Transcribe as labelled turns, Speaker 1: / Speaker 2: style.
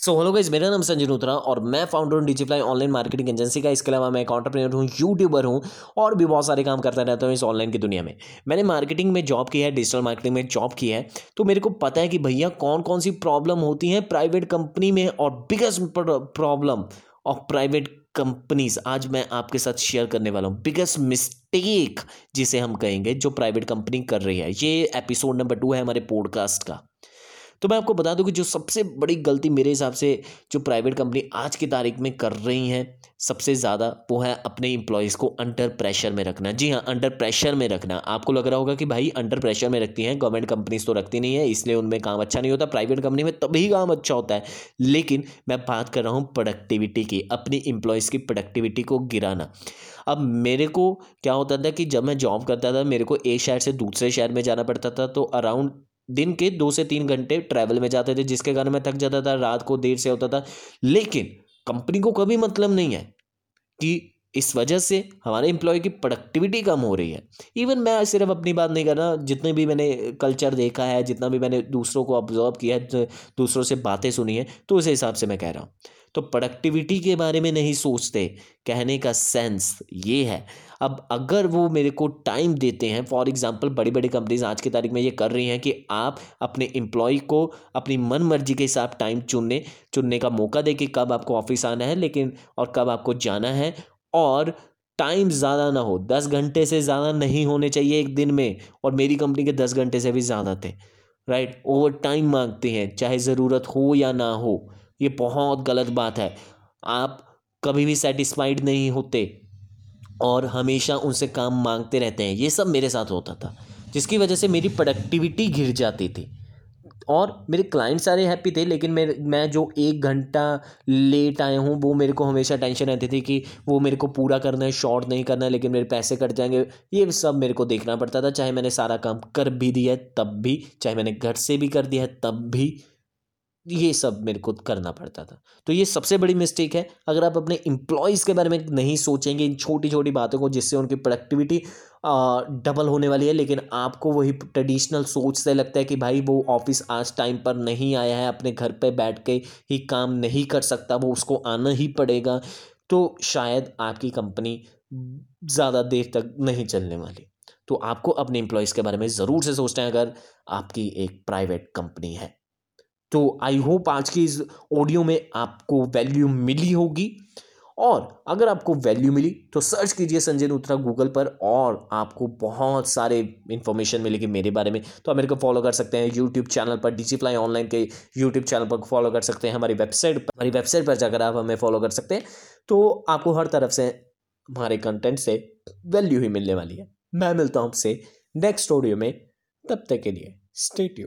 Speaker 1: So hello guys मेरा नाम संजय नूत्रा और मैं फाउंडर हूँ डिजिफ्लाई ऑनलाइन मार्केटिंग एजेंसी का इसके अलावा मैं एक ऑन्टरप्रेन्योर हूँ यूट्यूबर हूँ और भी बहुत सारे काम करता रहता हूँ इस ऑनलाइन की दुनिया में। मैंने मार्केटिंग में जॉब की है डिजिटल मार्केटिंग में जॉब की है तो मेरे को पता है कि भैया कौन कौन सी प्रॉब्लम होती है प्राइवेट कंपनी में और biggest problem of private companies आज मैं आपके साथ शेयर करने वाला हूँ। बिगेस्ट मिस्टेक जिसे हम कहेंगे जो प्राइवेट कंपनी कर रही है। ये एपिसोड नंबर टू है हमारे पॉडकास्ट का। तो मैं आपको बता दूँ कि जो सबसे बड़ी गलती मेरे हिसाब से जो प्राइवेट कंपनी आज की तारीख में कर रही हैं, सबसे ज़्यादा वो है अपने इंप्लॉयज़ को अंडर प्रेशर में रखना। जी हाँ अंडर प्रेशर में रखना। आपको लग रहा होगा कि भाई अंडर प्रेशर में रखती हैं गवर्नमेंट कंपनीज़ तो रखती नहीं है, इसलिए उनमें काम अच्छा नहीं होता। प्राइवेट कंपनी में तभी काम अच्छा होता है। लेकिन मैं बात कर रहा हूँ प्रोडक्टिविटी की, अपनी इंप्लॉयज़ की प्रोडक्टिविटी को गिराना। अब मेरे को क्या होता था कि जब मैं जॉब करता था, मेरे को एक शहर से दूसरे शहर में जाना पड़ता था तो अराउंड दिन के दो से तीन घंटे ट्रैवल में जाते थे, जिसके कारण मैं थक जाता था, रात को देर से होता था। लेकिन कंपनी को कभी मतलब नहीं है कि इस वजह से हमारे एम्प्लॉय की प्रोडक्टिविटी कम हो रही है। इवन मैं सिर्फ़ अपनी बात नहीं कर रहा, जितने भी मैंने कल्चर देखा है, जितना भी मैंने दूसरों को ऑब्ज़र्व किया है, दूसरों से बातें सुनी है तो उस हिसाब से मैं कह रहा हूँ। तो प्रोडक्टिविटी के बारे में नहीं सोचते। कहने का सेंस ये है। अब अगर वो मेरे को टाइम देते हैं फॉर एग्जांपल बड़ी बड़ी कंपनीज़ आज की तारीख में ये कर रही हैं कि आप अपने एम्प्लॉय को अपनी मन मर्ज़ी के हिसाब टाइम चुनने चुनने का मौका दे कि कब आपको ऑफ़िस आना है, लेकिन और कब आपको जाना है, और टाइम ज़्यादा ना हो, दस घंटे से ज़्यादा नहीं होने चाहिए एक दिन में, और मेरी कंपनी के दस घंटे से भी ज़्यादा थे राइट ओवर टाइम मांगते हैं, चाहे ज़रूरत हो या ना हो। ये बहुत गलत बात है। आप कभी भी सेटिस्फाइड नहीं होते और हमेशा उनसे काम मांगते रहते हैं। ये सब मेरे साथ होता था, जिसकी वजह से मेरी प्रोडक्टिविटी गिर जाती थी। और मेरे क्लाइंट सारे हैप्पी थे, लेकिन मेरे, मैं जो एक घंटा लेट आया हूँ, वो मेरे को हमेशा टेंशन रहती थी कि वो मेरे को पूरा करना है शॉर्ट नहीं करना है, लेकिन मेरे पैसे कट जाएँगे। ये सब मेरे को देखना पड़ता था, चाहे मैंने सारा काम कर भी दिया है, तब भी, चाहे मैंने घर से भी कर दिया है, तब भी। ये सब मेरे को करना पड़ता था। तो ये सबसे बड़ी मिस्टेक है। अगर आप अपने एम्प्लॉयज़ के बारे में नहीं सोचेंगे इन छोटी छोटी बातों को, जिससे उनकी प्रोडक्टिविटी डबल होने वाली है, लेकिन आपको वही ट्रेडिशनल सोच से लगता है कि भाई वो ऑफ़िस आज टाइम पर नहीं आया है, अपने घर पे बैठ के ही काम नहीं कर सकता, वो उसको आना ही पड़ेगा तो शायद आपकी कंपनी ज़्यादा देर तक नहीं चलने वाली। तो आपको अपने एम्प्लॉयज़ के बारे में ज़रूर से सोचना है, अगर आपकी एक प्राइवेट कंपनी है। तो आई होप आज की इस ऑडियो में आपको वैल्यू मिली होगी। और अगर आपको वैल्यू मिली तो सर्च कीजिए संजय नूत्रा गूगल पर और आपको बहुत सारे इन्फॉर्मेशन मिलेगी मेरे बारे में। तो आप मेरे को फॉलो कर सकते हैं यूट्यूब चैनल पर डिजिफ्लाई ऑनलाइन के यूट्यूब चैनल पर फॉलो कर सकते हैं हमारी वेबसाइट पर। हमारी वेबसाइट पर जाकर आप हमें फॉलो कर सकते हैं। तो आपको हर तरफ़ से हमारे कंटेंट से वैल्यू ही मिलने वाली है। मैं मिलता हूँ आपसे नेक्स्ट ऑडियो में। तब तक के लिए स्टेट्यू